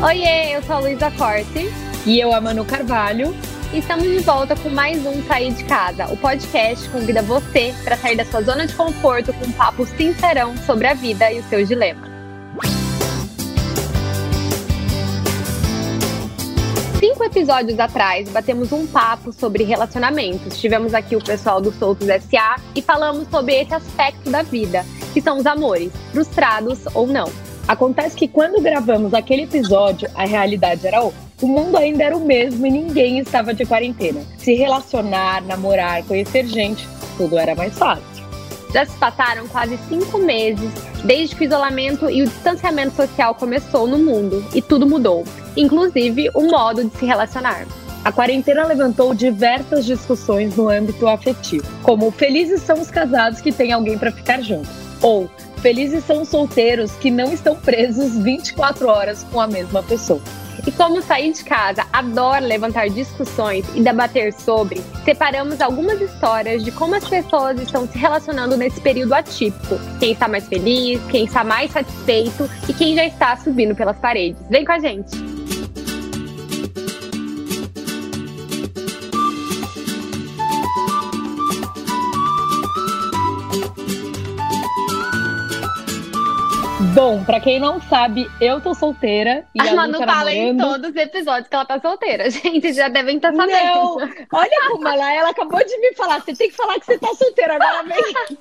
Oiê, eu sou a Luísa Corte. E eu, a Manu Carvalho. E estamos de volta com mais um Sair de Casa. O podcast convida você para sair da sua zona de conforto com um papo sincerão sobre a vida e os seus dilemas. Cinco episódios atrás, batemos um papo sobre relacionamentos. Tivemos aqui o pessoal do Soltos SA e falamos sobre esse aspecto da vida, que são os amores, frustrados ou não. Acontece que quando gravamos aquele episódio, a realidade era outra. O mundo ainda era o mesmo e ninguém estava de quarentena. Se relacionar, namorar, conhecer gente, tudo era mais fácil. Já se passaram quase cinco meses desde que o isolamento e o distanciamento social começou no mundo e tudo mudou, inclusive o modo de se relacionar. A quarentena levantou diversas discussões no âmbito afetivo, como felizes são os casados que têm alguém para ficar junto, ou Felizes são os solteiros que não estão presos 24 horas com a mesma pessoa. E como sair de casa adora levantar discussões e debater sobre, separamos algumas histórias de como as pessoas estão se relacionando nesse período atípico. Quem está mais feliz, quem está mais satisfeito e quem já está subindo pelas paredes. Vem com a gente! Bom, pra quem não sabe, eu tô solteira. E a, a Manu fala em todos os episódios que ela tá solteira. Gente, já devem estar tá sabendo. Não, olha como ela, ela acabou de me falar. Você tem que falar que você tá solteira agora mesmo.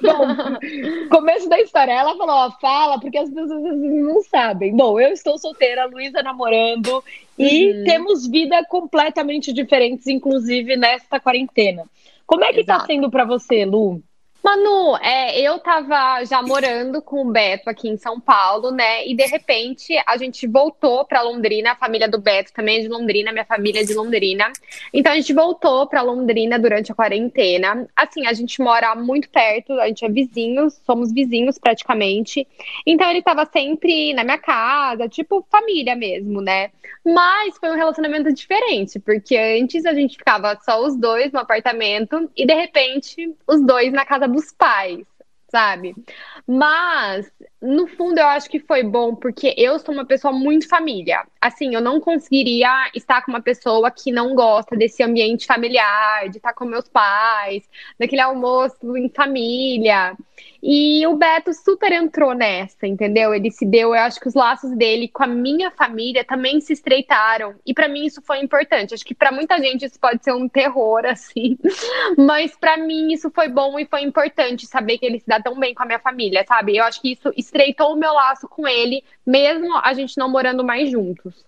Bom, começo da história. Ela falou: ó, fala, porque as pessoas não sabem. Bom, eu estou solteira, Luísa namorando, e uhum. temos vida completamente diferentes, inclusive nesta quarentena. Como é que tá Exato. tá sendo para você, Lu? Manu, é, eu tava já morando com o Beto aqui em São Paulo, né? E de repente a gente voltou para Londrina, a família do Beto também é de Londrina, minha família é de Londrina. Então a gente voltou para Londrina durante a quarentena. Assim, a gente mora muito perto, a gente é vizinhos, somos vizinhos praticamente. Então ele tava sempre na minha casa, tipo família mesmo, né? Mas foi um relacionamento diferente, porque antes a gente ficava só os dois no apartamento e de repente os dois na casa dos pais, sabe? Mas, no fundo, eu acho que foi bom, porque eu sou uma pessoa muito família. Assim, eu não conseguiria estar com uma pessoa que não gosta desse ambiente familiar, de estar com meus pais, daquele almoço em família. E o Beto super entrou nessa, entendeu? Ele se deu, eu acho que os laços dele com a minha família também se estreitaram. E para mim isso foi importante. Acho que para muita gente isso pode ser um terror assim, mas para mim isso foi bom e foi importante saber que ele se dá tão bem com a minha família, sabe? Eu acho que isso estreitou o meu laço com ele, mesmo a gente não morando mais juntos.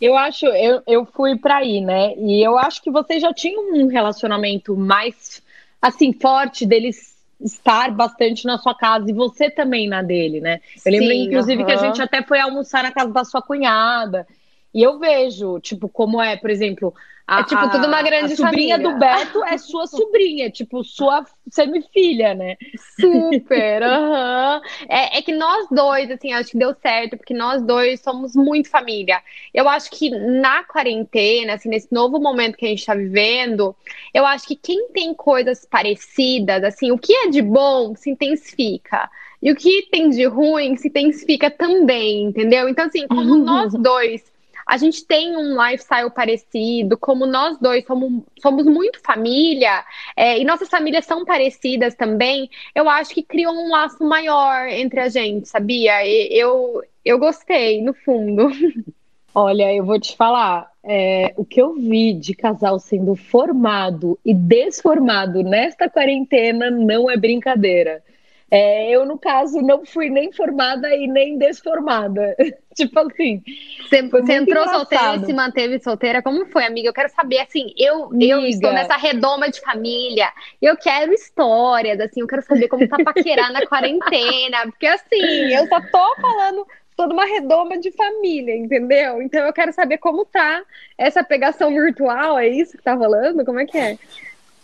Eu acho, eu, eu fui para aí, né? E eu acho que vocês já tinham um relacionamento mais assim forte deles estar bastante na sua casa e você também na dele, né? Eu lembro, Sim, inclusive, que a gente até foi almoçar na casa da sua cunhada. E eu vejo, tipo, como é, por exemplo, a, é tipo tudo uma grande a sobrinha família. do Beto é sua sobrinha, tipo sua semifilha, né? Super, aham. Uhum. É, é, que nós dois, assim, acho que deu certo, porque nós dois somos muito família. Eu acho que na quarentena, assim, nesse novo momento que a gente tá vivendo, eu acho que quem tem coisas parecidas, assim, o que é de bom se intensifica. E o que tem de ruim se intensifica também, entendeu? Então, assim, como nós dois a gente tem um lifestyle parecido, como nós dois somos, somos muito família, é, e nossas famílias são parecidas também, eu acho que criou um laço maior entre a gente, sabia? E, eu, eu gostei, no fundo. Olha, eu vou te falar, é, o que eu vi de casal sendo formado e desformado nesta quarentena não é brincadeira. É, eu, no caso, não fui nem formada e nem desformada. tipo assim. Você, você entrou engraçado. solteira e se manteve solteira? Como foi, amiga? Eu quero saber, assim, eu, eu estou nessa redoma de família, eu quero histórias, assim, eu quero saber como tá paquerar na quarentena, porque assim, eu só tô falando toda uma redoma de família, entendeu? Então eu quero saber como tá essa pegação virtual, é isso que tá rolando? Como é que é?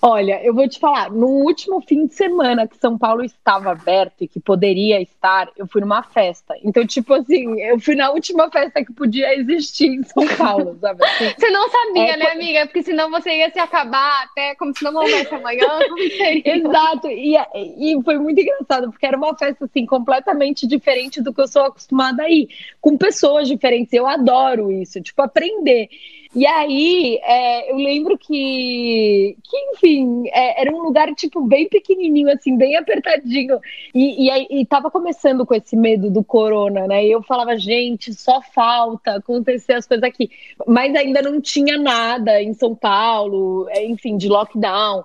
Olha, eu vou te falar, no último fim de semana que São Paulo estava aberto e que poderia estar, eu fui numa festa. Então, tipo assim, eu fui na última festa que podia existir em São Paulo, sabe? Assim, você não sabia, é, né, amiga? Porque senão você ia se acabar até como se não houvesse amanhã? Exato, e, e foi muito engraçado, porque era uma festa, assim, completamente diferente do que eu sou acostumada a ir, com pessoas diferentes. Eu adoro isso, tipo, aprender. E aí, é, eu lembro que, que enfim, é, era um lugar, tipo, bem pequenininho, assim, bem apertadinho. E, e, e tava começando com esse medo do corona, né? E eu falava, gente, só falta acontecer as coisas aqui. Mas ainda não tinha nada em São Paulo, é, enfim, de lockdown.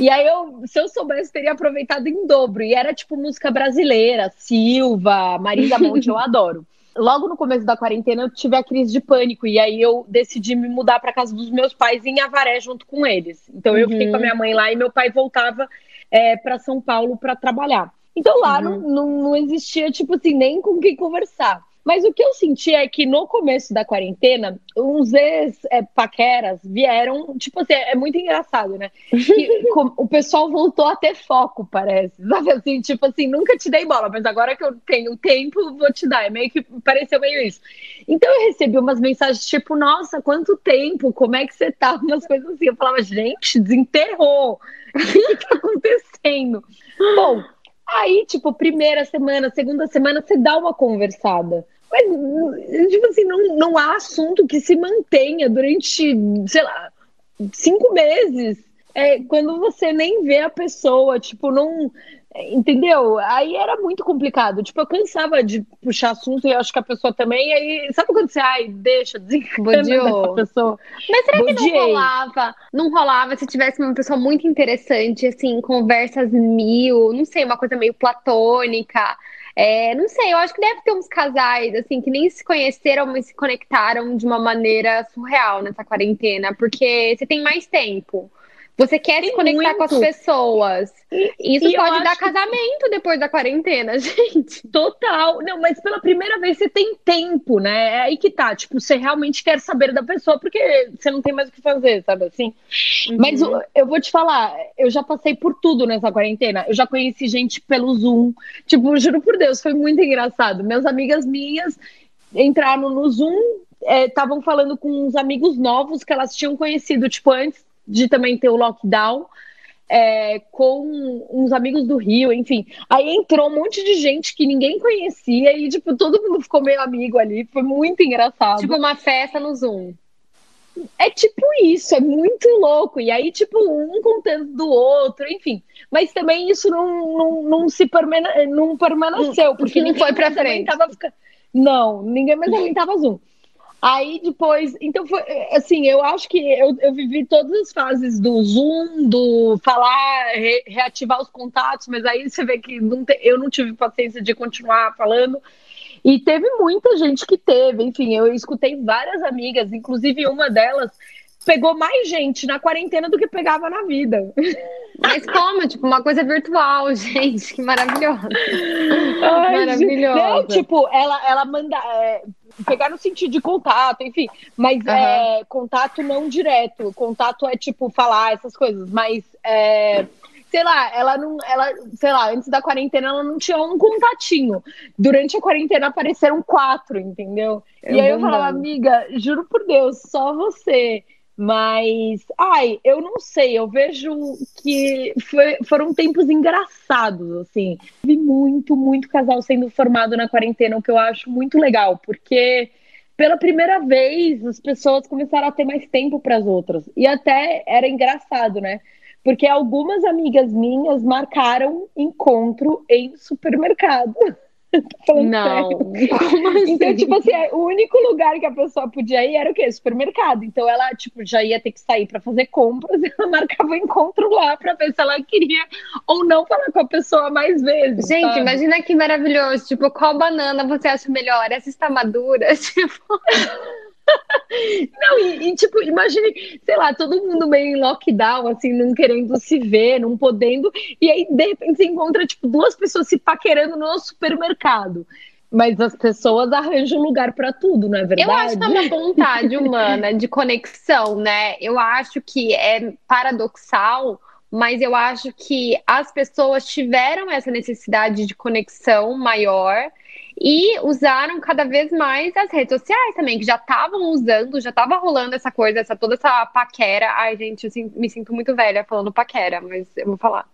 E aí eu, se eu soubesse, teria aproveitado em dobro. E era tipo música brasileira, Silva, Marisa Monte, eu adoro logo no começo da quarentena eu tive a crise de pânico e aí eu decidi me mudar para casa dos meus pais em Avaré junto com eles. Então uhum. eu fiquei com a minha mãe lá e meu pai voltava é, para São Paulo para trabalhar. Então lá uhum. não, não, não existia tipo assim nem com quem conversar. Mas o que eu senti é que no começo da quarentena, uns ex-paqueras vieram, tipo assim, é muito engraçado, né? Que o pessoal voltou a ter foco, parece. Sabe assim, tipo assim, nunca te dei bola, mas agora que eu tenho tempo, vou te dar. É meio que pareceu meio isso. Então eu recebi umas mensagens tipo, nossa, quanto tempo? Como é que você tá? Umas coisas assim. Eu falava, gente, desenterrou. O que tá acontecendo? Bom, aí, tipo, primeira semana, segunda semana, você dá uma conversada. Mas, tipo assim, não, não há assunto que se mantenha durante, sei lá, cinco meses. É, quando você nem vê a pessoa, tipo, não. Entendeu? Aí era muito complicado. Tipo, eu cansava de puxar assunto e eu acho que a pessoa também. Aí, sabe quando você, ai, deixa, desencana dessa pessoa? Mas será Bodiei. que não rolava? Não rolava se tivesse uma pessoa muito interessante, assim, conversas mil, não sei, uma coisa meio platônica é, não sei, eu acho que deve ter uns casais, assim, que nem se conheceram, mas se conectaram de uma maneira surreal nessa quarentena, porque você tem mais tempo. Você quer se conectar muito. com as pessoas. Isso e pode dar casamento que... depois da quarentena, gente. Total. Não, mas pela primeira vez você tem tempo, né? É aí que tá. Tipo, você realmente quer saber da pessoa, porque você não tem mais o que fazer, sabe assim? Uhum. Mas eu, vou te falar, eu já passei por tudo nessa quarentena. Eu já conheci gente pelo Zoom. Tipo, juro por Deus, foi muito engraçado. Minhas amigas minhas entraram no Zoom, estavam é, falando com uns amigos novos que elas tinham conhecido, tipo, antes de também ter o lockdown. É, com uns amigos do Rio, enfim. Aí entrou um monte de gente que ninguém conhecia e, tipo, todo mundo ficou meio amigo ali. Foi muito engraçado. Tipo uma festa no Zoom. É tipo isso, é muito louco. E aí, tipo, um contando do outro, enfim. Mas também isso não, não, não se permane não permaneceu, porque não foi pra frente. Tava... Não, ninguém mais aguentava Zoom. Aí depois, então foi assim, eu acho que eu, eu vivi todas as fases do Zoom, do falar, re, reativar os contatos, mas aí você vê que não te, eu não tive paciência de continuar falando. E teve muita gente que teve, enfim, eu escutei várias amigas, inclusive uma delas pegou mais gente na quarentena do que pegava na vida. Mas como? Tipo, uma coisa virtual, gente, que maravilhosa. Ai, maravilhosa. Não, tipo, ela, ela manda. É, pegar no sentido de contato, enfim, mas uhum. é contato não direto. Contato é tipo falar essas coisas, mas é, sei lá, ela não, ela, sei lá, antes da quarentena ela não tinha um contatinho. Durante a quarentena apareceram quatro, entendeu? É e aí eu falava, amiga, juro por Deus, só você. Mas, ai, eu não sei, eu vejo que foi, foram tempos engraçados, assim. Vi muito, muito casal sendo formado na quarentena, o que eu acho muito legal, porque pela primeira vez as pessoas começaram a ter mais tempo para as outras. E até era engraçado, né? Porque algumas amigas minhas marcaram encontro em supermercado. não. Assim? Então, tipo assim, é, o único lugar que a pessoa podia ir era o quê? Supermercado. Então ela, tipo, já ia ter que sair para fazer compras e ela marcava o encontro lá para ver se ela queria ou não falar com a pessoa mais vezes. Gente, sabe? imagina que maravilhoso. Tipo, qual banana você acha melhor? Essa está madura? Tipo. Não, e, e, tipo, imagine, sei lá, todo mundo meio em lockdown, assim, não querendo se ver, não podendo, e aí de repente você encontra, tipo, duas pessoas se paquerando no supermercado. Mas as pessoas arranjam lugar para tudo, não é verdade? Eu acho que é uma vontade humana de conexão, né? Eu acho que é paradoxal mas eu acho que as pessoas tiveram essa necessidade de conexão maior e usaram cada vez mais as redes sociais também, que já estavam usando, já estava rolando essa coisa, essa toda essa paquera. Ai, gente, eu me sinto muito velha falando paquera, mas eu vou falar.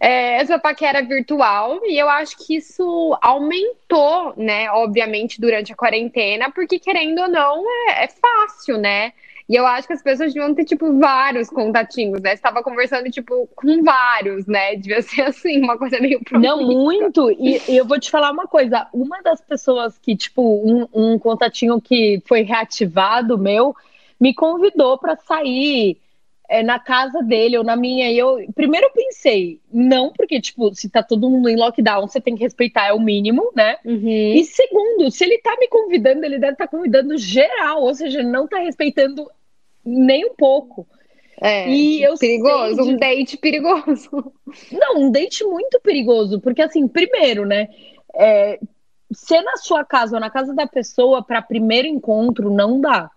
É, essa paquera virtual, e eu acho que isso aumentou, né, obviamente, durante a quarentena, porque querendo ou não, é, é fácil, né? E eu acho que as pessoas deviam ter, tipo, vários contatinhos, né? Você tava conversando, tipo, com vários, né? Devia ser assim, uma coisa meio Não, muito. E, e, eu vou te falar uma coisa. Uma das pessoas que, tipo, um, um contatinho que foi reativado meu, me convidou para sair é, na casa dele ou na minha. E eu primeiro eu pensei, não, porque, tipo, se tá todo mundo em lockdown, você tem que respeitar, é o mínimo, né? Uhum. E segundo, se ele tá me convidando, ele deve estar tá convidando geral, ou seja, não tá respeitando nem um pouco. É, e eu perigoso, de... um date perigoso. Não, um date muito perigoso, porque assim, primeiro, né? É, ser na sua casa ou na casa da pessoa para primeiro encontro não dá.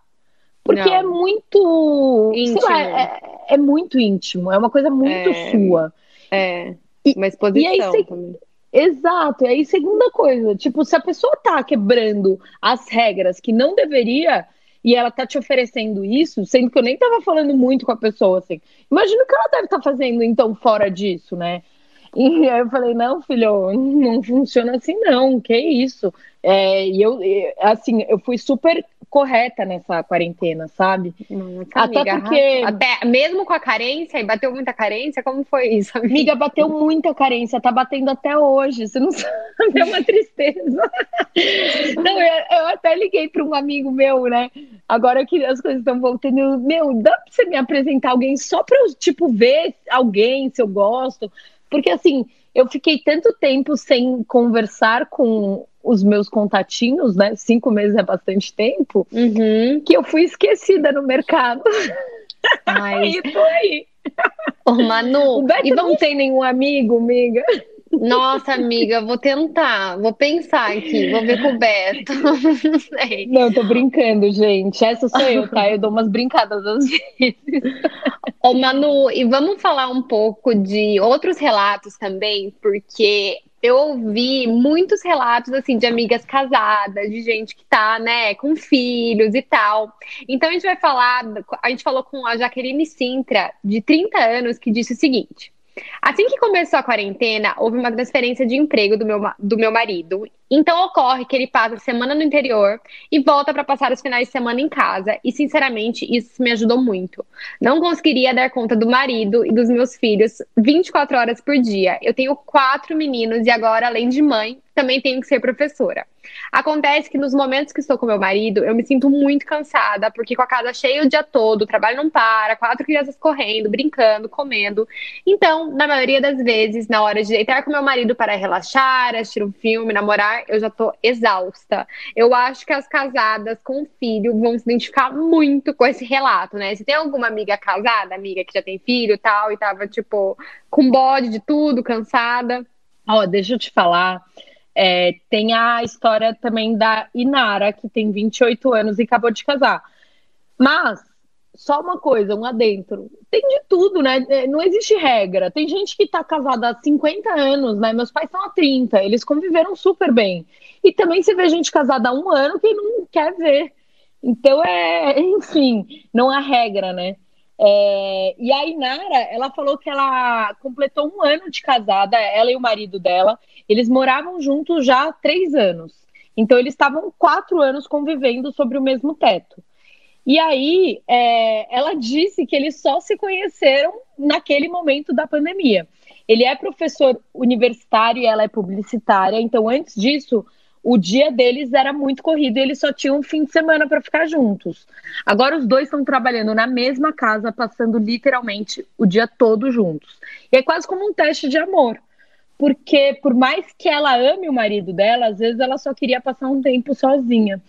Porque não. é muito. Íntimo. Lá, é, é, muito íntimo, é uma coisa muito é, sua. É. Uma exposição e aí, também. Exato. E aí, segunda coisa, tipo, se a pessoa tá quebrando as regras que não deveria, e ela tá te oferecendo isso, sendo que eu nem tava falando muito com a pessoa, assim. Imagina o que ela deve estar tá fazendo, então, fora disso, né? E aí eu falei, não, filho, não funciona assim, não, que isso. É, e eu, assim, eu fui super correta nessa quarentena, sabe? Nossa, Até amiga, porque. Até, mesmo com a carência, e bateu muita carência, como foi isso? Amiga? amiga, bateu muita carência, tá batendo até hoje, você não sabe, é uma tristeza. não, eu, eu até liguei para um amigo meu, né? Agora que as coisas estão voltando, meu, dá pra você me apresentar alguém só pra eu, tipo, ver alguém, se eu gosto? Porque assim, eu fiquei tanto tempo sem conversar com os meus contatinhos, né? Cinco meses é bastante tempo, uhum. que eu fui esquecida no mercado. Mas... aí tô aí. Ô, Manu, e não tem nenhum amigo, amiga? Nossa, amiga, vou tentar, vou pensar aqui, vou ver com o Beto. Não sei. Não, tô brincando, gente. Essa sou eu, tá? Eu dou umas brincadas às vezes. Ô, Manu, e vamos falar um pouco de outros relatos também, porque eu ouvi muitos relatos assim de amigas casadas, de gente que tá, né, com filhos e tal. Então a gente vai falar, a gente falou com a Jaqueline Sintra, de 30 anos, que disse o seguinte: Assim que começou a quarentena, houve uma transferência de emprego do meu, do meu marido. Então ocorre que ele passa a semana no interior e volta para passar os finais de semana em casa. E sinceramente, isso me ajudou muito. Não conseguiria dar conta do marido e dos meus filhos 24 horas por dia. Eu tenho quatro meninos e agora, além de mãe, também tenho que ser professora. Acontece que nos momentos que estou com meu marido, eu me sinto muito cansada, porque com a casa cheia o dia todo, o trabalho não para, quatro crianças correndo, brincando, comendo. Então, na maioria das vezes, na hora de deitar com meu marido para relaxar, assistir um filme, namorar, eu já tô exausta. Eu acho que as casadas com filho vão se identificar muito com esse relato, né? Se tem alguma amiga casada, amiga que já tem filho tal, e tava, tipo, com bode de tudo, cansada. Ó, oh, deixa eu te falar. É, tem a história também da Inara, que tem 28 anos e acabou de casar. Mas, só uma coisa, um adentro. Tem de tudo, né? É, não existe regra. Tem gente que tá casada há 50 anos, né? Meus pais estão há 30, eles conviveram super bem. E também se vê gente casada há um ano que não quer ver. Então, é, enfim, não há regra, né? É, e a Inara, ela falou que ela completou um ano de casada, ela e o marido dela. Eles moravam juntos já há três anos. Então, eles estavam quatro anos convivendo sobre o mesmo teto. E aí, é, ela disse que eles só se conheceram naquele momento da pandemia. Ele é professor universitário e ela é publicitária. Então, antes disso, o dia deles era muito corrido e eles só tinham um fim de semana para ficar juntos. Agora os dois estão trabalhando na mesma casa, passando literalmente o dia todo juntos. E é quase como um teste de amor. Porque por mais que ela ame o marido dela, às vezes ela só queria passar um tempo sozinha.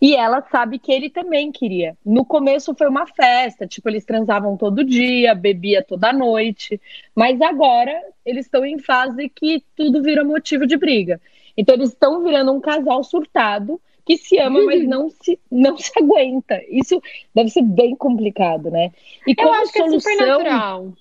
E ela sabe que ele também queria. No começo foi uma festa, tipo, eles transavam todo dia, bebia toda noite, mas agora eles estão em fase que tudo vira motivo de briga. Então eles estão virando um casal surtado que se ama, mas uhum. não se, não se aguenta. Isso deve ser bem complicado, né? E Eu acho solução, que é super natural.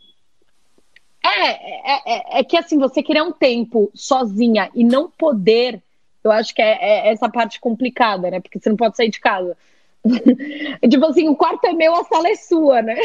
É, é, é, é, que assim, você querer um tempo sozinha e não poder, eu acho que é, é essa parte complicada, né? Porque você não pode sair de casa. tipo assim, o quarto é meu, a sala é sua, né?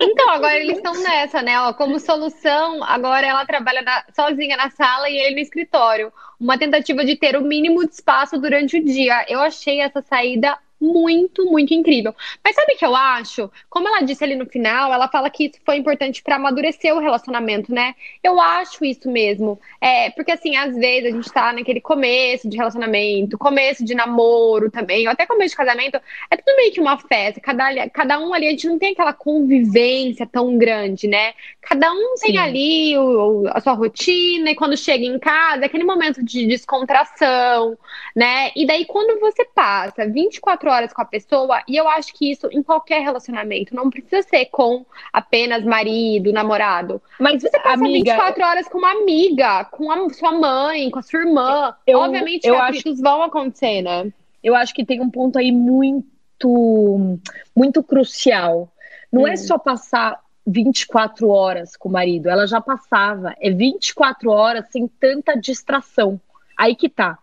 Então, agora eles estão nessa, né? Ó, como solução, agora ela trabalha na, sozinha na sala e ele no escritório. Uma tentativa de ter o mínimo de espaço durante o dia. Eu achei essa saída muito, muito incrível. Mas sabe o que eu acho? Como ela disse ali no final, ela fala que isso foi importante para amadurecer o relacionamento, né? Eu acho isso mesmo. É, porque assim, às vezes a gente tá naquele começo de relacionamento, começo de namoro também, ou até começo de casamento, é tudo meio que uma festa. Cada, cada um ali, a gente não tem aquela convivência tão grande, né? Cada um Sim. tem ali o, a sua rotina, e quando chega em casa, é aquele momento de descontração, né? E daí, quando você passa 24 horas com a pessoa, e eu acho que isso em qualquer relacionamento, não precisa ser com apenas marido, namorado. Mas você passa amiga, 24 horas com uma amiga, com a sua mãe, com a sua irmã. Eu, Obviamente, eu acho que vão acontecer, né? Eu acho que tem um ponto aí muito, muito crucial. Não é hum. é só passar 24 horas com o marido, ela já passava. É 24 horas sem tanta distração. Aí que tá.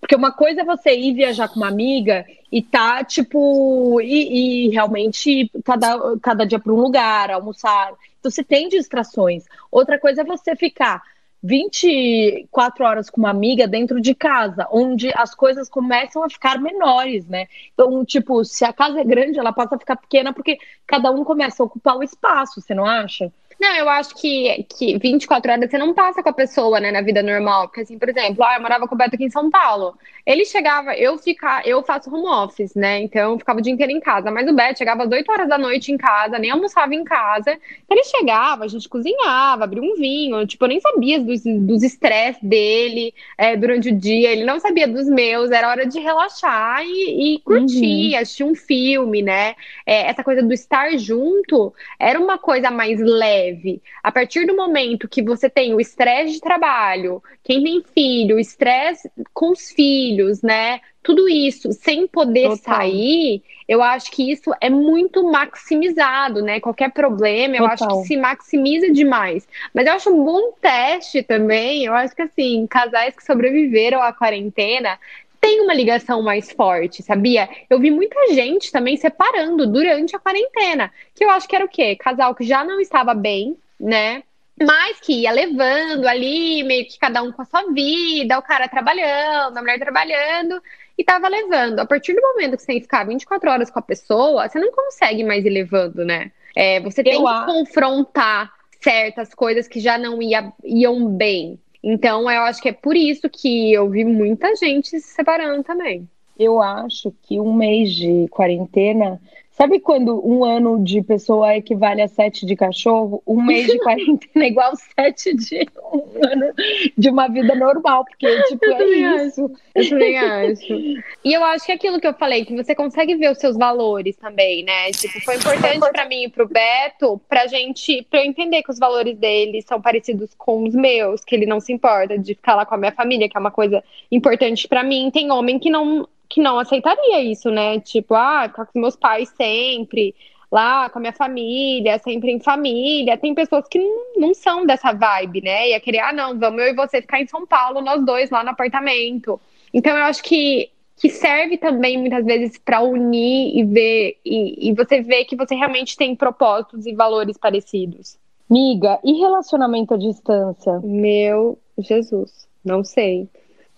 Porque uma coisa é você ir viajar com uma amiga e tá, tipo, e, e realmente cada, cada dia para um lugar, almoçar. Então você tem distrações. Outra coisa é você ficar 24 horas com uma amiga dentro de casa, onde as coisas começam a ficar menores, né? Então, tipo, se a casa é grande, ela passa a ficar pequena porque cada um começa a ocupar o espaço, você não acha? Não, eu acho que, que 24 horas você não passa com a pessoa, né, na vida normal. Porque, assim, por exemplo, ah, eu morava com o Beto aqui em São Paulo. Ele chegava, eu ficar, eu faço home office, né? Então eu ficava o dia inteiro em casa. Mas o Beto chegava às 8 horas da noite em casa, nem almoçava em casa. Então ele chegava, a gente cozinhava, abria um vinho. Tipo, eu nem sabia dos estresses dele é, durante o dia. Ele não sabia dos meus. Era hora de relaxar e, e curtir, uhum. assistir um filme, né? É, essa coisa do estar junto era uma coisa mais leve leve. A partir do momento que você tem o estresse de trabalho, quem tem filho, estresse com os filhos, né? Tudo isso sem poder Total. sair, eu acho que isso é muito maximizado, né? Qualquer problema, eu Total. acho que se maximiza demais. Mas eu acho um bom teste também. Eu acho que assim, casais que sobreviveram à quarentena tem uma ligação mais forte, sabia? Eu vi muita gente também separando durante a quarentena, que eu acho que era o quê? Casal que já não estava bem, né? Mas que ia levando ali, meio que cada um com a sua vida, o cara trabalhando, a mulher trabalhando, e tava levando. A partir do momento que você tem que ficar 24 horas com a pessoa, você não consegue mais ir levando, né? É, você tem eu que confrontar certas coisas que já não ia, iam bem, então, eu acho que é por isso que eu vi muita gente se separando também. Eu acho que um mês de quarentena Sabe quando um ano de pessoa equivale a sete de cachorro? Um mês de quarentena é igual sete de um ano de uma vida normal, porque, tipo, eu é isso. Acho. Eu também acho. E eu acho que é aquilo que eu falei, que você consegue ver os seus valores também, né? Tipo, foi importante para mim e pro Beto, pra gente, pra eu entender que os valores dele são parecidos com os meus, que ele não se importa de ficar lá com a minha família, que é uma coisa importante para mim. Tem homem que não que não aceitaria isso, né? Tipo, ah, ficar com meus pais sempre, lá com a minha família, sempre em família. Tem pessoas que não, são dessa vibe, né? Ia querer, ah, não, vamos eu e você ficar em São Paulo, nós dois lá no apartamento. Então eu acho que que serve também muitas vezes para unir e ver e, e você vê que você realmente tem propósitos e valores parecidos. Miga, e relacionamento à distância? Meu Jesus, não sei.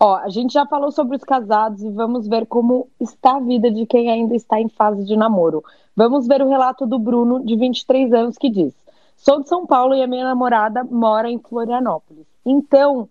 Ó, a gente já falou sobre os casados e vamos ver como está a vida de quem ainda está em fase de namoro. Vamos ver o relato do Bruno, de 23 anos, que diz: Sou de São Paulo e a minha namorada mora em Florianópolis. Então,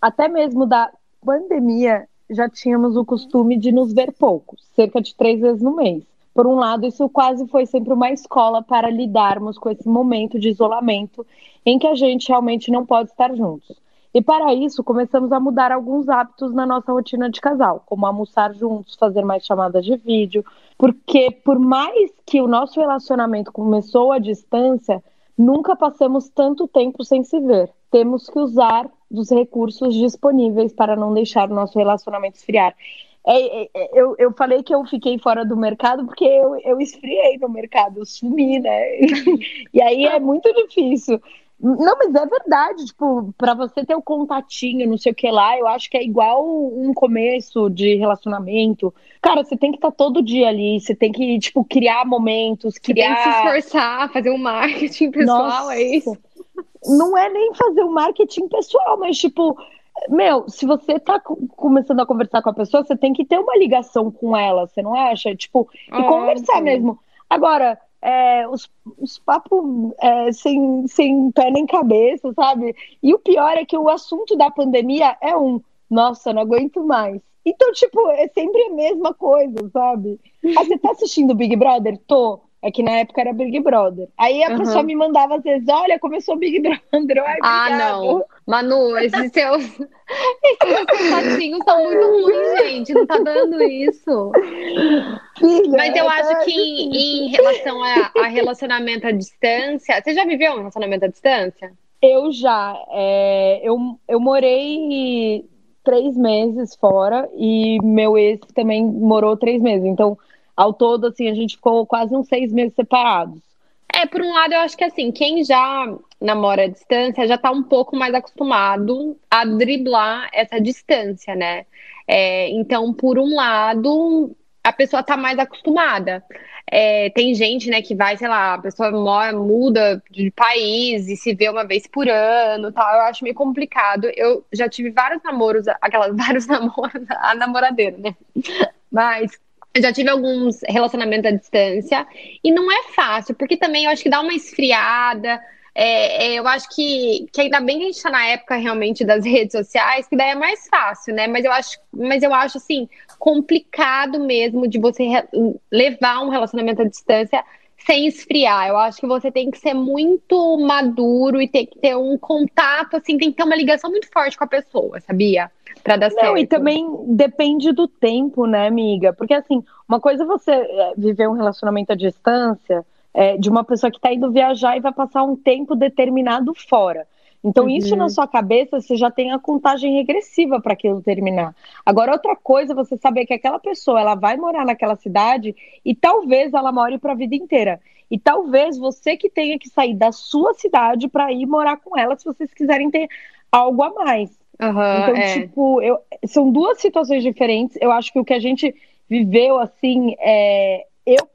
até mesmo da pandemia, já tínhamos o costume de nos ver pouco, cerca de três vezes no mês. Por um lado, isso quase foi sempre uma escola para lidarmos com esse momento de isolamento em que a gente realmente não pode estar juntos. E para isso, começamos a mudar alguns hábitos na nossa rotina de casal, como almoçar juntos, fazer mais chamadas de vídeo, porque por mais que o nosso relacionamento começou à distância, nunca passamos tanto tempo sem se ver. Temos que usar dos recursos disponíveis para não deixar o nosso relacionamento esfriar. É, é, é, eu, eu falei que eu fiquei fora do mercado porque eu, eu esfriei no mercado, eu sumi, né? e aí é muito difícil Não, mas é verdade, tipo, para você ter o contatinho, não sei o que lá, eu acho que é igual um começo de relacionamento. Cara, você tem que estar tá todo dia ali, você tem que, tipo, criar momentos, criar. Você tem que se esforçar, fazer um marketing pessoal, Nossa. é isso? Não é nem fazer um marketing pessoal, mas, tipo, meu, se você tá começando a conversar com a pessoa, você tem que ter uma ligação com ela, você não acha? Tipo, e é, conversar sim. mesmo. Agora, é, os, os papos é, sem, sem pé nem cabeça, sabe? E o pior é que o assunto da pandemia é um, nossa, não aguento mais. Então, tipo, é sempre a mesma coisa, sabe? Ah, você tá assistindo Big Brother? Tô. É que na época era Big Brother. Aí a uhum. pessoa me mandava às vezes, olha, começou Big Brother. Ai, ah, não. Manu, esses seus, esses contatinhos são muito ruins, gente. Não tá dando isso. Filha, Mas eu acho tá que em, em relação a, a, relacionamento à distância, você já viveu um relacionamento à distância? Eu já. É, eu, eu morei três meses fora e meu ex também morou três meses. Então, ao todo, assim, a gente ficou quase uns seis meses separados. É, por um lado, eu acho que assim, quem já namora à distância já tá um pouco mais acostumado a driblar essa distância, né? É, então, por um lado, a pessoa tá mais acostumada. É, tem gente, né, que vai, sei lá, a pessoa mora, muda de país e se vê uma vez por ano tal. Eu acho meio complicado. Eu já tive vários namoros, aquelas vários namoros, a namoradeira, né? Mas eu já tive alguns relacionamentos à distância e não é fácil, porque também eu acho que dá uma esfriada. É, é, eu acho que, que ainda bem que a gente está na época realmente das redes sociais, que daí é mais fácil, né? Mas eu acho, mas eu acho assim, complicado mesmo de você levar um relacionamento à distância sem esfriar. Eu acho que você tem que ser muito maduro e ter que ter um contato, assim, tem que ter uma ligação muito forte com a pessoa, sabia? Pra dar Não, certo. e também depende do tempo, né, amiga? Porque, assim, uma coisa é você é, viver um relacionamento à distância é, de uma pessoa que está indo viajar e vai passar um tempo determinado fora. Então, uhum. isso na sua cabeça, você já tem a contagem regressiva para aquilo terminar. Agora, outra coisa, é você saber que aquela pessoa, ela vai morar naquela cidade e talvez ela more para a vida inteira. E talvez você que tenha que sair da sua cidade para ir morar com ela, se vocês quiserem ter algo a mais. Uhum, então, é. tipo, eu, são duas situações diferentes. Eu acho que o que a gente viveu, assim, é, eu,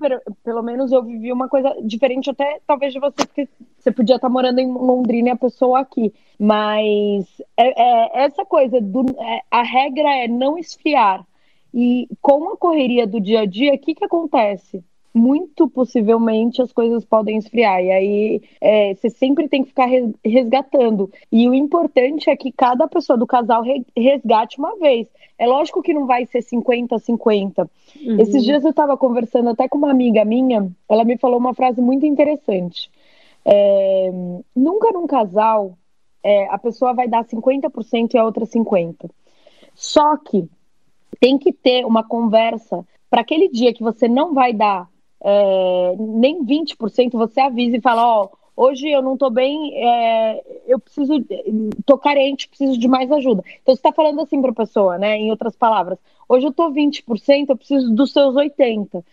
pelo menos, eu vivi uma coisa diferente até talvez de você, porque você podia estar morando em Londrina e a pessoa aqui. Mas é, é essa coisa, do, é, a regra é não esfriar. E com a correria do dia a dia, o que, que acontece? Muito possivelmente as coisas podem esfriar. E aí é, você sempre tem que ficar resgatando. E o importante é que cada pessoa do casal resgate uma vez. É lógico que não vai ser 50-50. Uhum. Esses dias eu estava conversando até com uma amiga minha, ela me falou uma frase muito interessante. É, nunca num casal é, a pessoa vai dar 50% e a outra 50%. Só que tem que ter uma conversa para aquele dia que você não vai dar é, nem 20%, você avisa e fala, ó, hoje eu não estou bem, é, eu preciso, tô carente, preciso de mais ajuda. Então você está falando assim para a pessoa, né? Em outras palavras, hoje eu estou 20%, eu preciso dos seus 80%.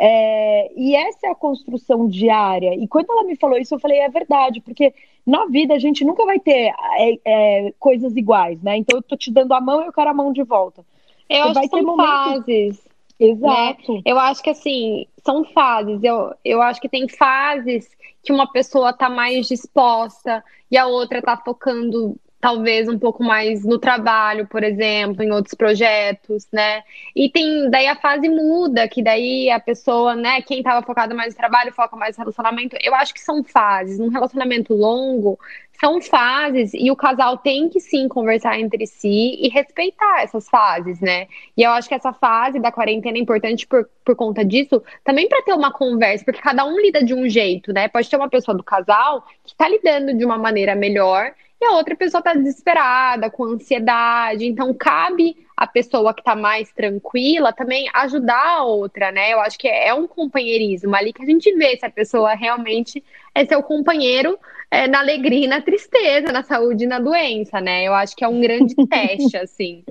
É, e essa é a construção diária. E quando ela me falou isso, eu falei, é verdade, porque na vida a gente nunca vai ter é, é, coisas iguais, né? Então eu tô te dando a mão e eu quero a mão de volta. Eu Você acho vai que são momentos... fases. Exato. Né? Eu acho que assim, são fases. Eu, eu acho que tem fases que uma pessoa tá mais disposta e a outra tá focando talvez um pouco mais no trabalho, por exemplo, em outros projetos, né? E tem daí a fase muda, que daí a pessoa, né, quem estava focado mais no trabalho, foca mais no relacionamento. Eu acho que são fases. Num relacionamento longo, são fases e o casal tem que sim conversar entre si e respeitar essas fases, né? E eu acho que essa fase da quarentena é importante por, por conta disso, também para ter uma conversa, porque cada um lida de um jeito, né? Pode ter uma pessoa do casal que está lidando de uma maneira melhor e a outra pessoa está desesperada, com ansiedade. Então, cabe a pessoa que está mais tranquila também ajudar a outra, né? Eu acho que é um companheirismo ali que a gente vê se a pessoa realmente é seu companheiro é, na alegria e na tristeza, na saúde e na doença, né? Eu acho que é um grande teste, assim.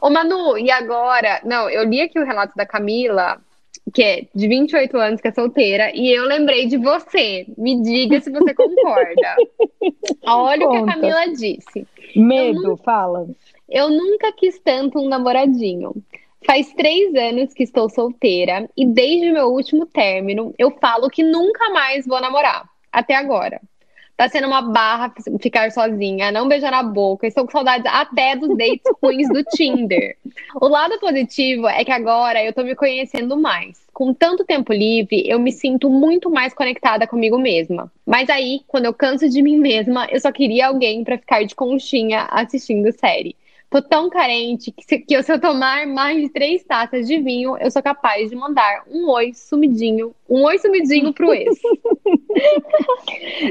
Ô, Manu, e agora? Não, eu li aqui o relato da Camila que é de 28 anos, que é solteira, e eu lembrei de você. Me diga se você concorda. Olha Conta. o que a Camila disse. Medo, nunca, fala. Eu nunca quis tanto um namoradinho. Faz três anos que estou solteira e desde o meu último término eu falo que nunca mais vou namorar. Até agora. Tá sendo uma barra ficar sozinha, não beijar na boca. Estou com saudades até dos dates ruins do Tinder. O lado positivo é que agora eu tô me conhecendo mais. Com tanto tempo livre, eu me sinto muito mais conectada comigo mesma. Mas aí, quando eu canso de mim mesma, eu só queria alguém para ficar de conchinha assistindo série. Tô tão carente que se, que se eu tomar mais de três taças de vinho, eu sou capaz de mandar um oi sumidinho, um oi sumidinho pro ex.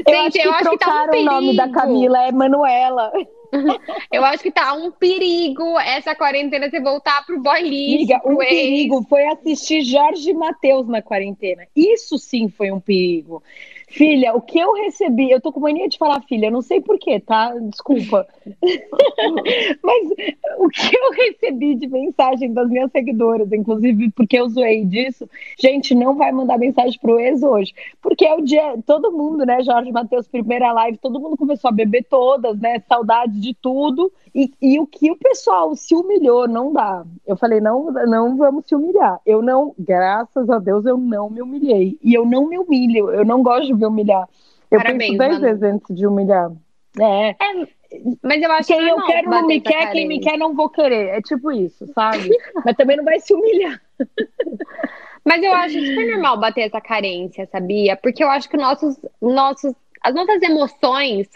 eu Gente, acho eu acho que tá um perigo. o nome da Camila é Manuela. Eu acho que tá um perigo essa quarentena você voltar pro boy lixo. Amiga, um ex. perigo foi assistir Jorge Matheus na quarentena. Isso sim foi um perigo. Filha, o que eu recebi, eu tô com mania de falar filha, não sei porquê, tá? Desculpa. Mas o que eu recebi de mensagem das minhas seguidoras, inclusive porque eu zoei disso, gente, não vai mandar mensagem pro ex hoje. Porque é o dia, todo mundo, né, Jorge Matheus, primeira live, todo mundo começou a beber todas, né? Saudade de tudo. E, e o que o pessoal se humilhou, não dá. Eu falei, não, não vamos se humilhar. Eu não, graças a Deus, eu não me humilhei. E eu não me humilho, eu não gosto de me humilhar. Eu Parabéns, penso dez vezes antes de humilhar. É. é. Mas eu acho quem que eu quero não me quer, quem me quer não vou querer. É tipo isso, sabe? Mas também não vai se humilhar. Mas eu acho super normal bater essa carência, sabia? Porque eu acho que nossos, nossos, as nossas emoções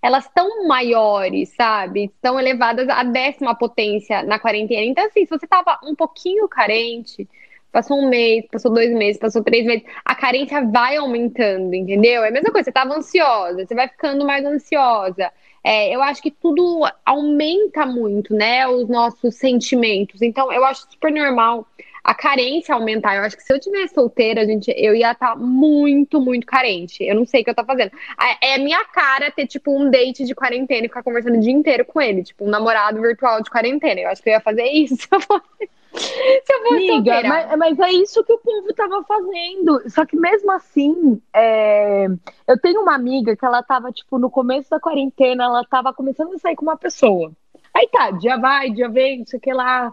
elas estão maiores, sabe? Estão elevadas à décima potência na quarentena. Então, assim, se você tava um pouquinho carente, passou um mês, passou dois meses, passou três meses, a carência vai aumentando, entendeu? É a mesma coisa, você tava ansiosa, você vai ficando mais ansiosa. É, eu acho que tudo aumenta muito, né, os nossos sentimentos. Então, eu acho super normal a carência aumentar. Eu acho que se eu tivesse solteira, gente, eu ia estar tá muito, muito carente. Eu não sei o que eu tô fazendo. É minha cara ter, tipo, um date de quarentena e ficar conversando o dia inteiro com ele. Tipo, um namorado virtual de quarentena. Eu acho que eu ia fazer isso se eu fosse. Amiga, mas, mas, é isso que o povo tava fazendo. Só que mesmo assim, é... eu tenho uma amiga que ela tava, tipo, no começo da quarentena, ela tava começando a sair com uma pessoa. Aí tá, dia vai, dia vem, não sei o que lá.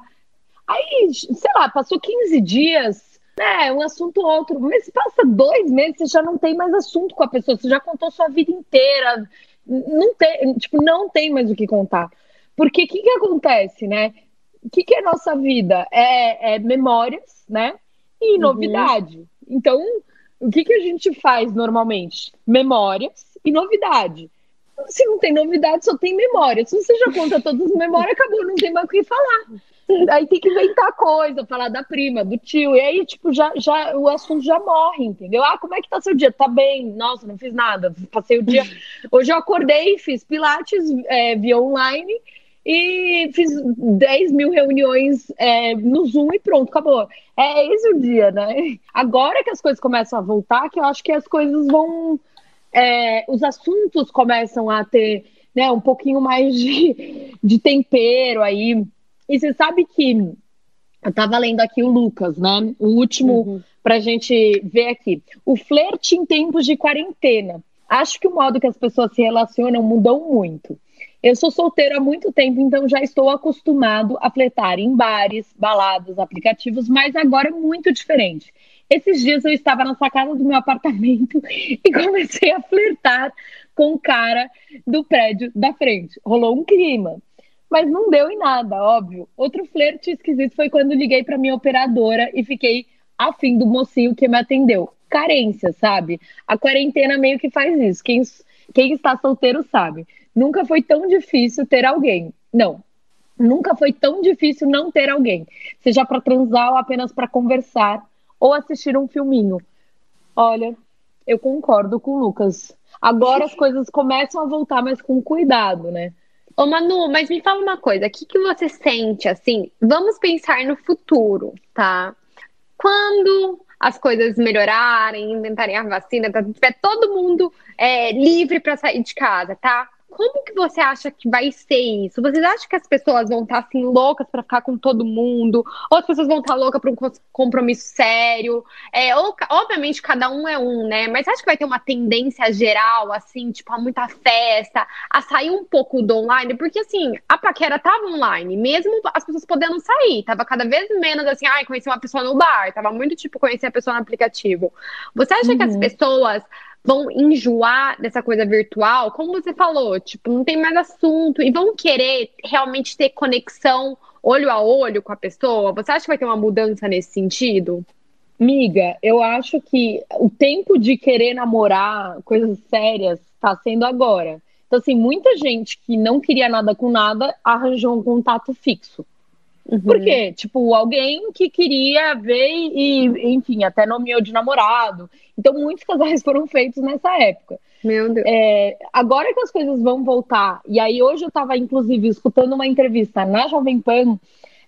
Aí, sei lá, passou 15 dias, né? Um assunto outro. Mas passa dois meses, você já não tem mais assunto com a pessoa, você já contou sua vida inteira. Não tem, tipo, não tem mais o que contar. Porque o que, que acontece, né? O que, que é nossa vida? É, é memórias, né? E uhum. novidade. Então, o que, que a gente faz normalmente? Memórias e novidade. Se não tem novidade, só tem memória. Se você já conta todas as memórias, acabou, não tem mais o que falar. Aí tem que inventar coisa, falar da prima, do tio. E aí, tipo, já, já, o assunto já morre, entendeu? Ah, como é que tá seu dia? Tá bem? Nossa, não fiz nada. Passei o dia. Hoje eu acordei, fiz Pilates é, via online e fiz 10 mil reuniões é, no Zoom e pronto, acabou. É esse o dia, né? Agora que as coisas começam a voltar, que eu acho que as coisas vão. É, os assuntos começam a ter né, um pouquinho mais de, de tempero aí e você sabe que eu estava lendo aqui o Lucas, né? O último uhum. para a gente ver aqui. O flerte em tempos de quarentena. Acho que o modo que as pessoas se relacionam mudou muito. Eu sou solteiro há muito tempo, então já estou acostumado a flertar em bares, baladas, aplicativos, mas agora é muito diferente. Esses dias eu estava na sacada do meu apartamento e comecei a flertar com o cara do prédio da frente. Rolou um clima mas não deu em nada, óbvio. Outro flerte esquisito foi quando liguei para minha operadora e fiquei afim do mocinho que me atendeu. Carência, sabe? A quarentena meio que faz isso. Quem, quem está solteiro sabe. Nunca foi tão difícil ter alguém. Não. Nunca foi tão difícil não ter alguém. Seja para transar ou apenas para conversar ou assistir um filminho. Olha, eu concordo com o Lucas. Agora as coisas começam a voltar, mas com cuidado, né? Ô Manu, mas me fala uma coisa, o que, que você sente assim? Vamos pensar no futuro, tá? Quando as coisas melhorarem, inventarem a vacina, tá, tiver todo mundo é, livre para sair de casa, tá? Como que você acha que vai ser isso? Vocês acham que as pessoas vão estar assim loucas para ficar com todo mundo? Ou as pessoas vão estar loucas para um compromisso sério? É, ou, obviamente cada um é um, né? Mas acho que vai ter uma tendência geral, assim, tipo, a muita festa, a sair um pouco do online? Porque assim, a paquera tava online, mesmo as pessoas podendo sair, tava cada vez menos assim, ai, conheci uma pessoa no bar, tava muito tipo conhecer a pessoa no aplicativo. Você acha uhum. que as uhum. pessoas vão enjoar dessa coisa virtual, como você falou, tipo, não tem mais assunto e vão querer realmente ter conexão olho a olho com a pessoa? Você acha que vai ter uma mudança nesse sentido? Miga, eu acho que o tempo de querer namorar coisas sérias está sendo agora. Então, assim, muita gente que não queria nada com nada arranjou um contato fixo. Uhum. Por quê? Tipo, alguém que queria ver e, enfim, até nomeou de namorado. Então, muitos casais foram feitos nessa época. Meu Deus. É, agora que as coisas vão voltar, e aí hoje eu estava, inclusive, escutando uma entrevista na Jovem Pan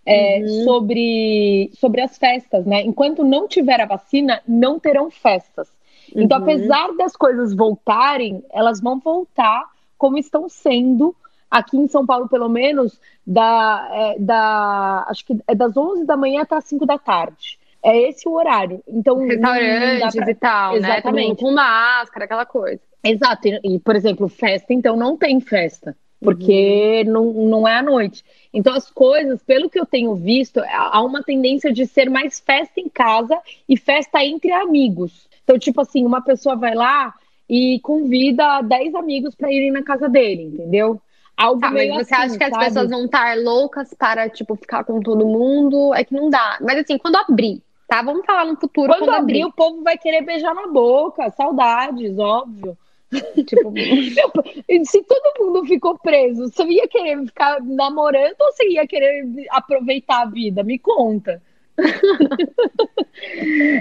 é, uhum. sobre, sobre as festas, né? Enquanto não tiver a vacina, não terão festas. Então, uhum. apesar das coisas voltarem, elas vão voltar como estão sendo aqui em São Paulo, pelo menos, da, é, da acho que é das 11 da manhã até as 5 da tarde. É esse o horário. Então, restaurantes pra... e tal, né? Exatamente. né? com máscara, aquela coisa. Exato. E, e, por exemplo, festa, então não tem festa, porque uhum. não, não é à noite. Então, as coisas, pelo que eu tenho visto, há uma tendência de ser mais festa em casa e festa entre amigos. Então, tipo assim, uma pessoa vai lá e convida 10 amigos para irem na casa dele, entendeu? Algo tá, mas você assim, acha que sabe? as pessoas vão estar loucas para, tipo, ficar com todo mundo? É que não dá. Mas assim, quando abrir, tá? Vamos falar no futuro. Quando, quando abrir, abrir, o povo vai querer beijar na boca. Saudades, óbvio. tipo, se todo mundo ficou preso, você ia querer ficar namorando ou você ia querer aproveitar a vida? Me conta.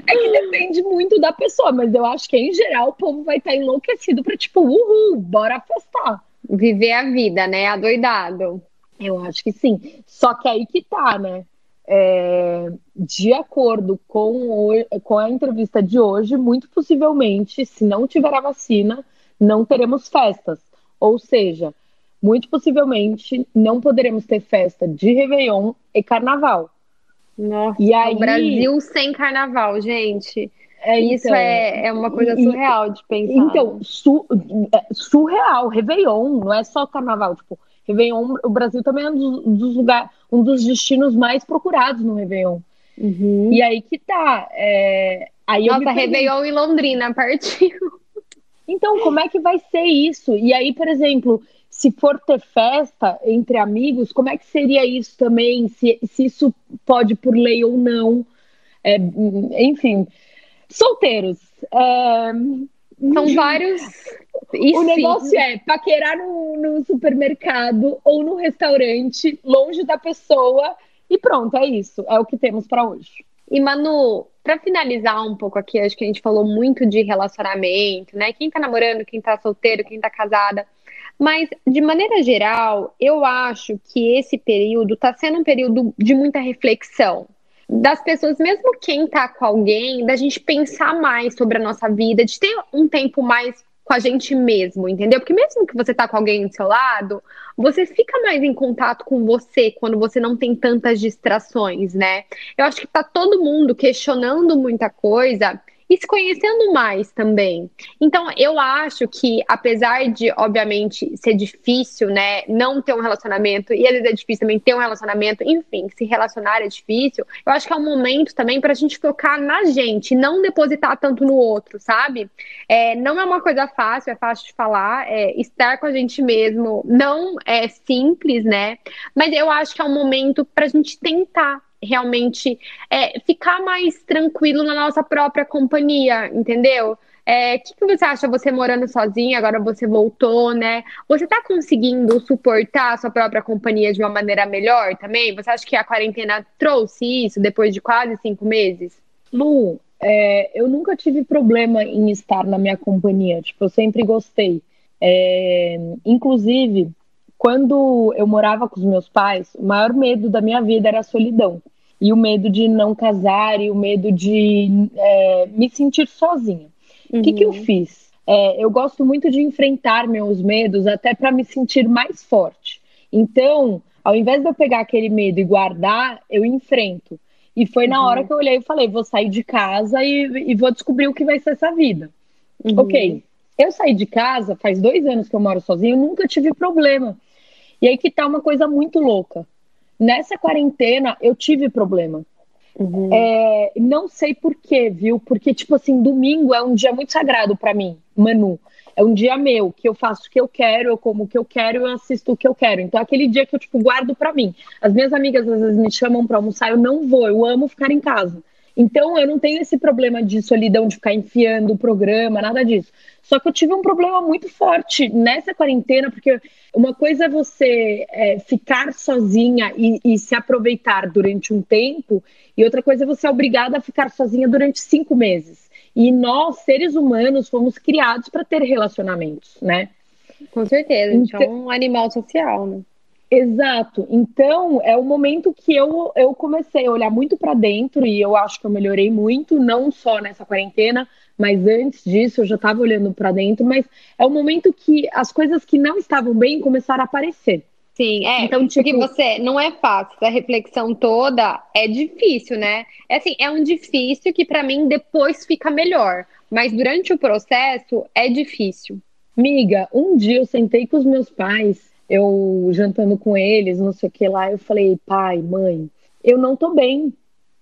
é que depende muito da pessoa, mas eu acho que em geral o povo vai estar enlouquecido para tipo, uhul, bora festar. Viver a vida, né? Adoidado. Eu acho que sim. Só que aí que tá, né? É, de acordo com, o, com a entrevista de hoje, muito possivelmente, se não tiver a vacina, não teremos festas. Ou seja, muito possivelmente não poderemos ter festa de Réveillon e Carnaval. Nossa, e aí... o Brasil sem Carnaval, gente. É, Isso então, é, é uma coisa surreal de pensar. Então, su, é, surreal, Réveillon, não é só carnaval, tipo, Réveillon, o Brasil também é um dos, dos lugares, um dos destinos mais procurados no Réveillon. Uhum. E aí que tá. É, aí Nossa, Réveillon em Londrina partiu. Então, como é que vai ser isso? E aí, por exemplo, se for ter festa entre amigos, como é que seria isso também? Se, se isso pode por lei ou não? É, enfim, solteiros. É... São vários. E o sim. negócio é paquerar no, no supermercado ou no restaurante, longe da pessoa, e pronto, é isso. É o que temos para hoje. E Manu, para finalizar um pouco aqui, acho que a gente falou muito de relacionamento, né? Quem tá namorando, quem tá solteiro, quem tá casada. Mas, de maneira geral, eu acho que esse período está sendo um período de muita reflexão, das pessoas, mesmo quem tá com alguém, da gente pensar mais sobre a nossa vida, de ter um tempo mais com a gente mesmo, entendeu? Porque mesmo que você tá com alguém do seu lado, você fica mais em contato com você quando você não tem tantas distrações, né? Eu acho que tá todo mundo questionando muita coisa e se conhecendo mais também. Então, eu acho que, apesar de, obviamente, ser difícil, né, não ter um relacionamento, e às vezes é difícil também ter um relacionamento, enfim, se relacionar é difícil, eu acho que é um momento também para a gente focar na gente, não depositar tanto no outro, sabe? É, não é uma coisa fácil, é fácil de falar, é, estar com a gente mesmo não é simples, né? Mas eu acho que é um momento para a gente tentar realmente é, ficar mais tranquilo na nossa própria companhia, entendeu? O é, que, que, você acha você morando sozinha, agora você voltou, né? Você tá conseguindo suportar a sua própria companhia de uma maneira melhor também? Você acha que a quarentena trouxe isso depois de quase cinco meses? Lu, é, eu nunca tive problema em estar na minha companhia, tipo, eu sempre gostei. É, inclusive, quando eu morava com os meus pais, o maior medo da minha vida era a solidão. E o medo de não casar e o medo de é, me sentir sozinha. O uhum. que, que eu uhum. fiz? é, eu gosto muito de enfrentar meus medos até para me sentir mais forte. Então, ao invés de eu pegar aquele medo e guardar, eu enfrento. E foi na hora uhum. que eu olhei e falei: vou sair de casa e, e vou descobrir o que vai ser essa vida. Uhum. Ok, eu saí de casa, faz dois anos que eu moro sozinho, nunca tive problema. E aí que tá uma coisa muito louca. Nessa quarentena, eu tive problema. Uhum. É, não sei por quê, viu? Porque, tipo assim, domingo é um dia muito sagrado para mim, Manu. É um dia meu, que eu faço o que eu quero, eu como o que eu quero, eu assisto o que eu quero. Então, é aquele dia que eu, tipo, guardo para mim. As minhas amigas às vezes me chamam para almoçar, eu não vou, eu amo ficar em casa. Então, eu não tenho esse problema de solidão, de ficar enfiando o programa, nada disso. Só que eu tive um problema muito forte nessa quarentena, porque uma coisa é você é, ficar sozinha e, e, se aproveitar durante um tempo, e outra coisa é você é obrigada a ficar sozinha durante cinco meses. E nós, seres humanos, fomos criados para ter relacionamentos, né? Com certeza, a gente então, é um animal social, né? Exato. Então, é o momento que eu, eu comecei a olhar muito para dentro e eu acho que eu melhorei muito, não só nessa quarentena, mas antes disso eu já estava olhando para dentro. Mas é o momento que as coisas que não estavam bem começaram a aparecer. Sim, é. Então, tipo... Porque você não é fácil, a reflexão toda é difícil, né? É assim, é um difícil que para mim depois fica melhor, mas durante o processo é difícil. Miga, um dia eu sentei com os meus pais eu jantando com eles, não sei o que lá, eu falei, pai, mãe, eu não tô bem,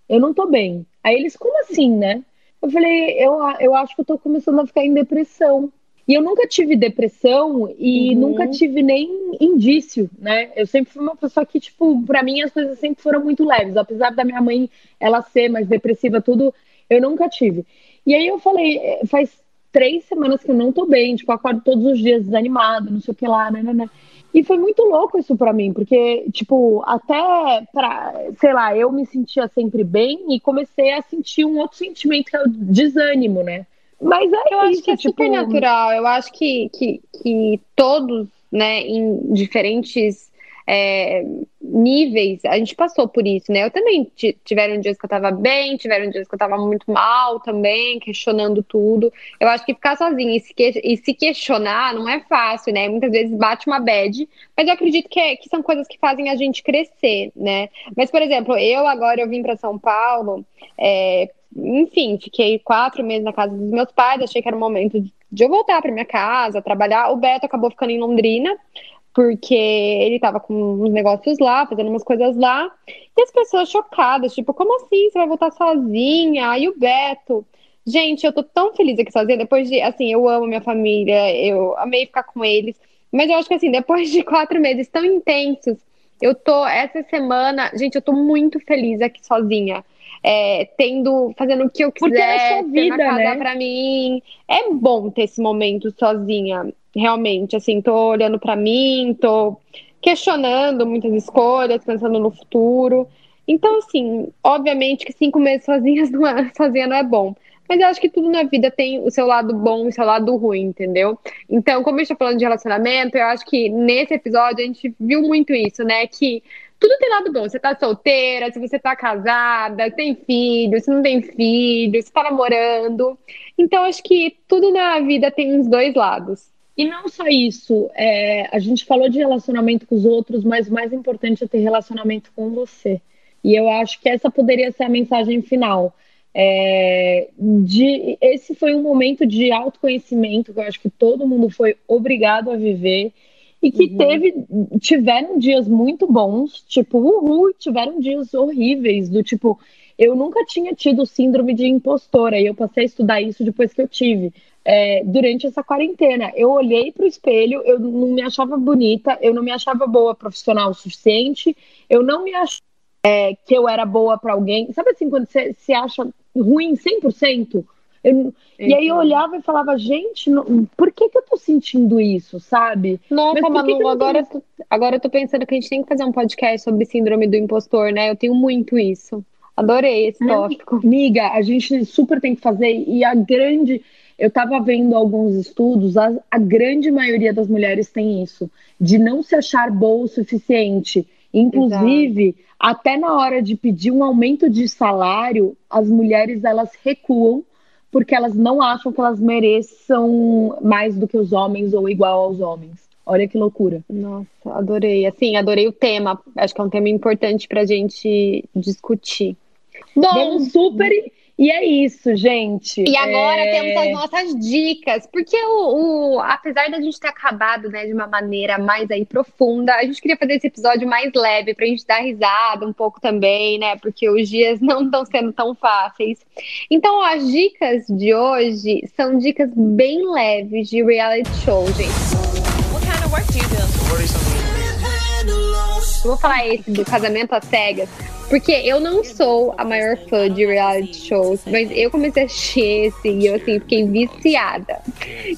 eu não tô bem. Aí eles, como assim, né? Eu falei, eu, eu acho que eu tô começando a ficar em depressão. E eu nunca tive depressão e uhum. nunca tive nem indício, né? Eu sempre fui uma pessoa que, tipo, para mim as coisas sempre foram muito leves. Apesar da minha mãe, ela ser mais depressiva, tudo, eu nunca tive. E aí eu falei, é, faz três semanas que eu não tô bem, tipo, acordo todos os dias desanimada, não sei o que lá, né, né, né. E foi muito louco isso para mim, porque, tipo, até para, sei lá, eu me sentia sempre bem e comecei a sentir um outro sentimento que é o desânimo, né? Mas é eu isso, acho que é tipo... super natural. Eu acho que, que, que todos, né, em diferentes é, níveis, a gente passou por isso, né? Eu também tiveram dias que eu tava bem, tiveram dias que eu tava muito mal também, questionando tudo. Eu acho que ficar sozinha e se, que, e se questionar não é fácil, né? Muitas vezes bate uma bad, mas eu acredito que, é, que são coisas que fazem a gente crescer, né? Mas, por exemplo, eu agora eu vim para São Paulo, é, enfim, fiquei quatro meses na casa dos meus pais, achei que era o momento de eu voltar para minha casa, trabalhar. O Beto acabou ficando em Londrina, porque ele estava com uns negócios lá, fazendo umas coisas lá, e as pessoas chocadas, tipo, como assim? Você vai voltar sozinha? E o Beto? Gente, eu tô tão feliz aqui sozinha, depois de, assim, eu amo minha família, eu amei ficar com eles, mas eu acho que, assim, depois de quatro meses tão intensos, eu tô, essa semana, gente, eu tô muito feliz aqui sozinha. É, tendo, fazendo o que eu quiser, Porque é a sua vida, casa né? pra mim. É bom ter esse momento sozinha realmente, assim, tô olhando para mim, tô questionando muitas escolhas, pensando no futuro. Então, assim, obviamente que cinco meses sozinhas não é, sozinha não é bom. Mas eu acho que tudo na vida tem o seu lado bom e o seu lado ruim, entendeu? Então, como a gente tá falando de relacionamento, eu acho que nesse episódio a gente viu muito isso, né? Que tudo tem lado bom. Você tá solteira, se você tá casada, tem filho, se não tem filho, se tá namorando. Então, acho que tudo na vida tem uns dois lados. E não só isso, é, a gente falou de relacionamento com os outros, mas o mais importante é ter relacionamento com você. E eu acho que essa poderia ser a mensagem final. É, de, esse foi um momento de autoconhecimento que eu acho que todo mundo foi obrigado a viver e que uhum. teve tiveram dias muito bons, tipo, uhul, tiveram dias horríveis, do tipo, eu nunca tinha tido síndrome de impostora e eu passei a estudar isso depois que eu tive é, durante essa quarentena. Eu olhei para o espelho, eu não me achava bonita, eu não me achava boa profissional o suficiente, eu não me achava é, que eu era boa para alguém. Sabe assim, quando você se acha ruim 100%? Eu, e aí eu olhava e falava, gente, não, por que, que eu tô sentindo isso, sabe? Nossa, Manu, que que agora, tô... agora eu tô pensando que a gente tem que fazer um podcast sobre síndrome do impostor, né? Eu tenho muito isso. Adorei esse tópico. Amiga, a gente super tem que fazer, e a grande. Eu estava vendo alguns estudos, a, a, grande maioria das mulheres tem isso, de não se achar boa o suficiente. Inclusive, Exato. até na hora de pedir um aumento de salário, as mulheres elas recuam porque elas não acham que elas mereçam mais do que os homens ou igual aos homens. Olha que loucura. Nossa, adorei. Assim, adorei o tema. Acho que é um tema importante para a gente discutir. Bom, super e é isso, gente. E agora é... temos as nossas dicas, porque o, o, apesar da gente ter acabado, né, de uma maneira mais aí profunda, a gente queria fazer esse episódio mais leve pra gente dar risada um pouco também, né? Porque os dias não estão sendo tão fáceis. Então, ó, as dicas de hoje são dicas bem leves de reality show, gente. What kind of work do you do? Vou falar esse do casamento às cegas porque eu não sou a maior fã de reality shows, mas eu comecei a assistir esse e eu assim, fiquei viciada.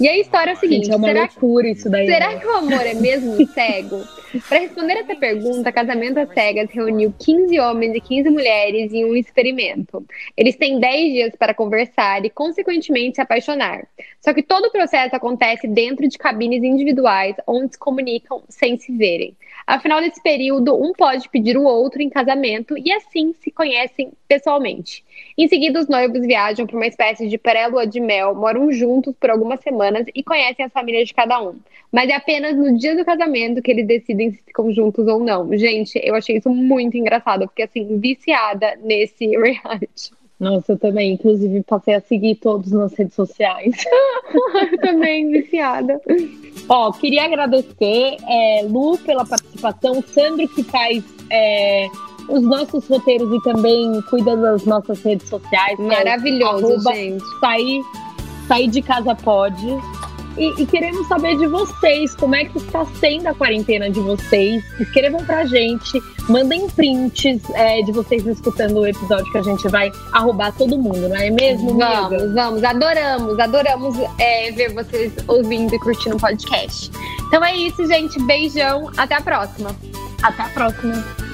E a história é o seguinte: Gente, é uma será, loucura isso daí. Será né? que o amor é mesmo cego? Para responder essa pergunta, Casamento às Cegas reuniu 15 homens e 15 mulheres em um experimento. Eles têm 10 dias para conversar e, consequentemente, se apaixonar. Só que todo o processo acontece dentro de cabines individuais, onde se comunicam sem se verem. Afinal desse período, um pode pedir o outro em casamento e assim se conhecem pessoalmente. Em seguida, os noivos viajam para uma espécie de pré-lua de mel, moram juntos por algumas semanas e conhecem as famílias de cada um. Mas é apenas no dia do casamento que eles decidem se ficam juntos ou não. Gente, eu achei isso muito engraçado, porque assim, viciada nesse reality. Nossa, eu também. Inclusive, passei a seguir todos nas redes sociais. eu também, viciada. Ó, queria agradecer, é, Lu, pela participação, Sandro, que faz é, os nossos roteiros e também cuida das nossas redes sociais. É Maravilhoso, é gente. Sair, sair de casa pode. E, e, queremos saber de vocês, como é que está sendo a quarentena de vocês. Escrevam pra gente, mandem prints é, de vocês escutando o episódio que a gente vai arrobar todo mundo, não é mesmo? Vamos, amiga? vamos. Adoramos, adoramos é, ver vocês ouvindo e curtindo o podcast. Então é isso, gente. Beijão. Até a próxima. Até a próxima.